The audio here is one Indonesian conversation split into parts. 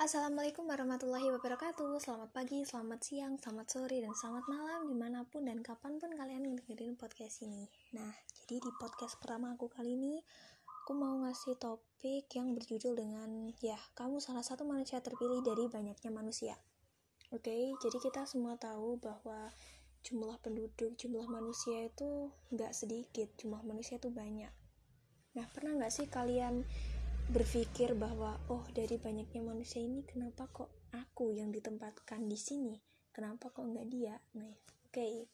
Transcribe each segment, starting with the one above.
Assalamualaikum warahmatullahi wabarakatuh. Selamat pagi, selamat siang, selamat sore, dan selamat malam Di mana pun dan kapan pun kalian dengerin podcast ini. Nah, jadi di podcast pertama aku kali ini Aku mau ngasih topik yang berjudul dengan Ya, kamu salah satu manusia terpilih dari banyaknya manusia. Oke, jadi kita semua tahu bahwa jumlah penduduk, jumlah manusia itu nggak sedikit Jumlah manusia itu banyak. Nah, pernah nggak sih kalian berpikir bahwa oh dari banyaknya manusia ini kenapa kok aku yang ditempatkan di sini? Kenapa kok nggak dia? Nah oke. Okay.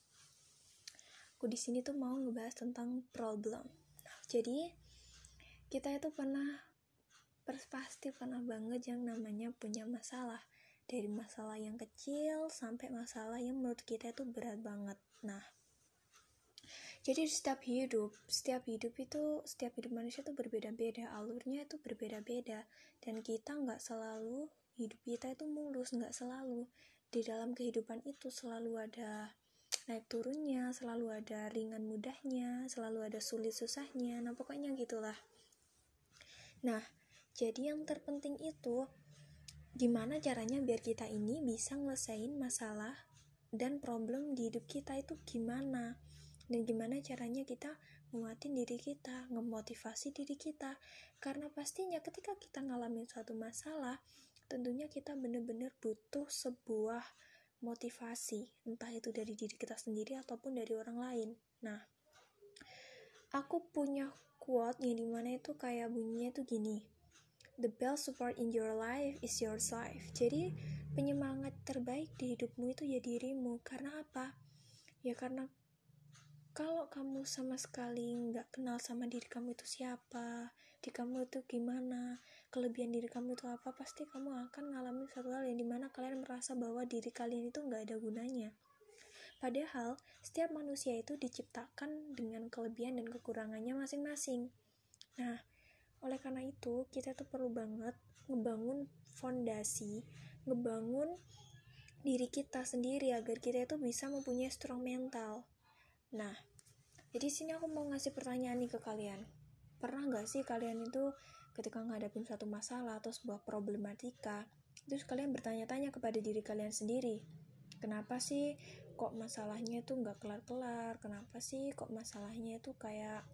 aku di sini tuh mau ngebahas tentang problem. Jadi kita itu pernah pasti pernah banget yang namanya punya masalah. Dari masalah yang kecil sampai masalah yang menurut kita itu berat banget. Nah jadi setiap hidup setiap hidup itu setiap hidup manusia itu berbeda-beda alurnya itu berbeda-beda. Dan kita nggak selalu hidup kita itu mulus nggak selalu di dalam kehidupan itu selalu ada naik turunnya selalu ada ringan mudahnya selalu ada sulit susahnya. Nah pokoknya gitulah. Nah jadi yang terpenting itu gimana caranya biar kita ini bisa ngelesain masalah dan problem di hidup kita itu gimana dan gimana caranya kita menguatin diri kita, ngemotivasi diri kita. Karena pastinya ketika kita ngalamin suatu masalah, tentunya kita benar-benar butuh sebuah motivasi, entah itu dari diri kita sendiri ataupun dari orang lain. Nah, aku punya quote yang di mana itu kayak bunyinya tuh gini. The best support in your life is your life. Jadi, penyemangat terbaik di hidupmu itu ya dirimu. Karena apa? Ya karena kalau kamu sama sekali nggak kenal sama diri kamu itu siapa di kamu itu gimana kelebihan diri kamu itu apa pasti kamu akan ngalamin satu hal yang di mana kalian merasa bahwa diri kalian itu nggak ada gunanya. Padahal setiap manusia itu diciptakan dengan kelebihan dan kekurangannya masing-masing. Nah oleh karena itu kita tuh perlu banget ngebangun fondasi ngebangun diri kita sendiri agar kita itu bisa mempunyai strong mental Nah, jadi sini aku mau ngasih pertanyaan nih ke kalian. Pernah nggak sih kalian itu ketika ngadapin suatu masalah atau sebuah problematika, terus kalian bertanya-tanya kepada diri kalian sendiri, kenapa sih kok masalahnya itu nggak kelar-kelar? Kenapa sih kok masalahnya itu kayak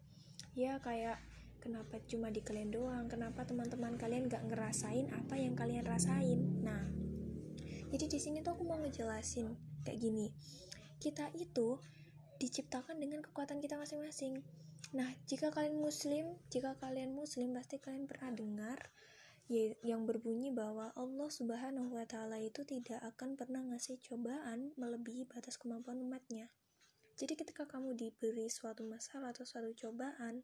ya kayak kenapa cuma di kalian doang? Kenapa teman-teman kalian nggak ngerasain apa yang kalian rasain? Nah, jadi di sini tuh aku mau ngejelasin kayak gini. Kita itu diciptakan dengan kekuatan kita masing-masing. Nah, jika kalian muslim, jika kalian muslim pasti kalian pernah dengar ya, yang berbunyi bahwa Allah Subhanahu wa taala itu tidak akan pernah ngasih cobaan melebihi batas kemampuan umatnya. Jadi ketika kamu diberi suatu masalah atau suatu cobaan,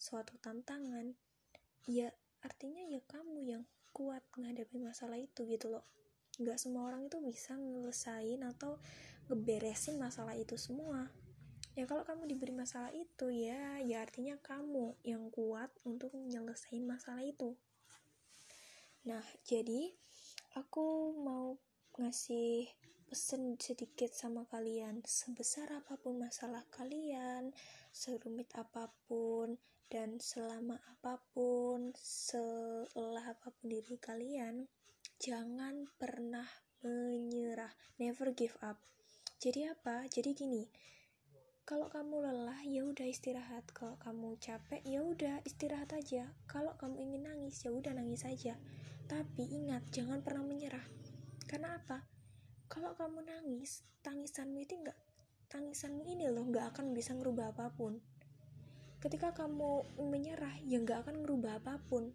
suatu tantangan, ya artinya ya kamu yang kuat menghadapi masalah itu gitu loh. Gak semua orang itu bisa ngelesain atau ngeberesin masalah itu semua ya kalau kamu diberi masalah itu ya ya artinya kamu yang kuat untuk menyelesaikan masalah itu. Nah jadi aku mau ngasih pesen sedikit sama kalian. Sebesar apa pun masalah kalian serumit apa pun dan selama apa pun setelah apa pun diri kalian jangan pernah menyerah. Never give up. Jadi apa? Jadi gini kalau kamu lelah ya udah istirahat. Kalau kamu capek ya udah istirahat aja. Kalau kamu ingin nangis ya udah nangis aja. Tapi ingat jangan pernah menyerah. Karena apa? Kalau kamu nangis tangisanmu itu enggak tangisanmu ini loh nggak akan bisa ngerubah apa pun. Ketika kamu menyerah ya nggak akan ngerubah apa pun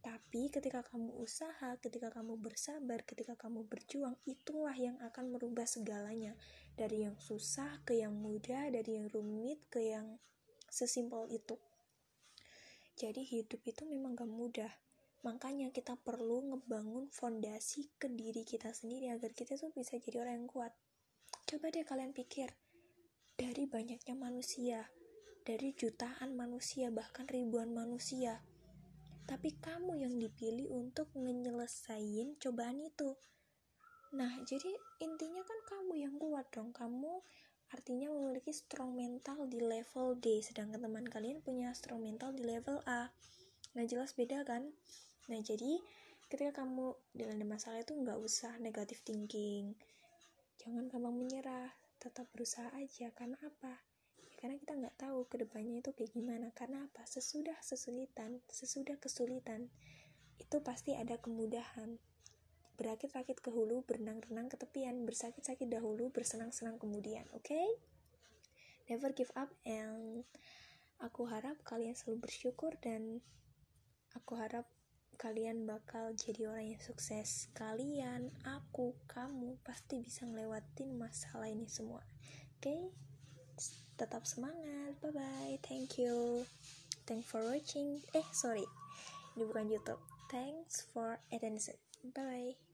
tapi ketika kamu usaha, ketika kamu bersabar, ketika kamu berjuang, itulah yang akan merubah segalanya. Dari yang susah ke yang mudah, dari yang rumit ke yang sesimpel itu. Jadi hidup itu memang gak mudah. Makanya kita perlu ngebangun fondasi ke diri kita sendiri agar kita tuh bisa jadi orang yang kuat. Coba deh kalian pikir, dari banyaknya manusia, dari jutaan manusia, bahkan ribuan manusia, tapi kamu yang dipilih untuk menyelesaikan cobaan itu. Nah, jadi intinya kan kamu yang kuat dong. Kamu artinya memiliki strong mental di level D, sedangkan teman kalian punya strong mental di level A. Nah, jelas beda kan? Nah, jadi ketika kamu dalam masalah itu nggak usah negatif thinking jangan gampang menyerah tetap berusaha aja karena apa karena kita nggak tahu ke depannya itu kayak gimana karena apa sesudah kesulitan sesudah kesulitan itu pasti ada kemudahan berakit-rakit ke hulu berenang-renang ke tepian bersakit-sakit dahulu bersenang-senang kemudian oke okay? never give up and aku harap kalian selalu bersyukur dan aku harap kalian bakal jadi orang yang sukses. Kalian, aku, kamu pasti bisa ngelewatin masalah ini semua. Oke? Okay? Tetap semangat. Bye bye. Thank you. Thanks for watching. Eh, sorry. Ini bukan YouTube. Thanks for attention. Bye bye.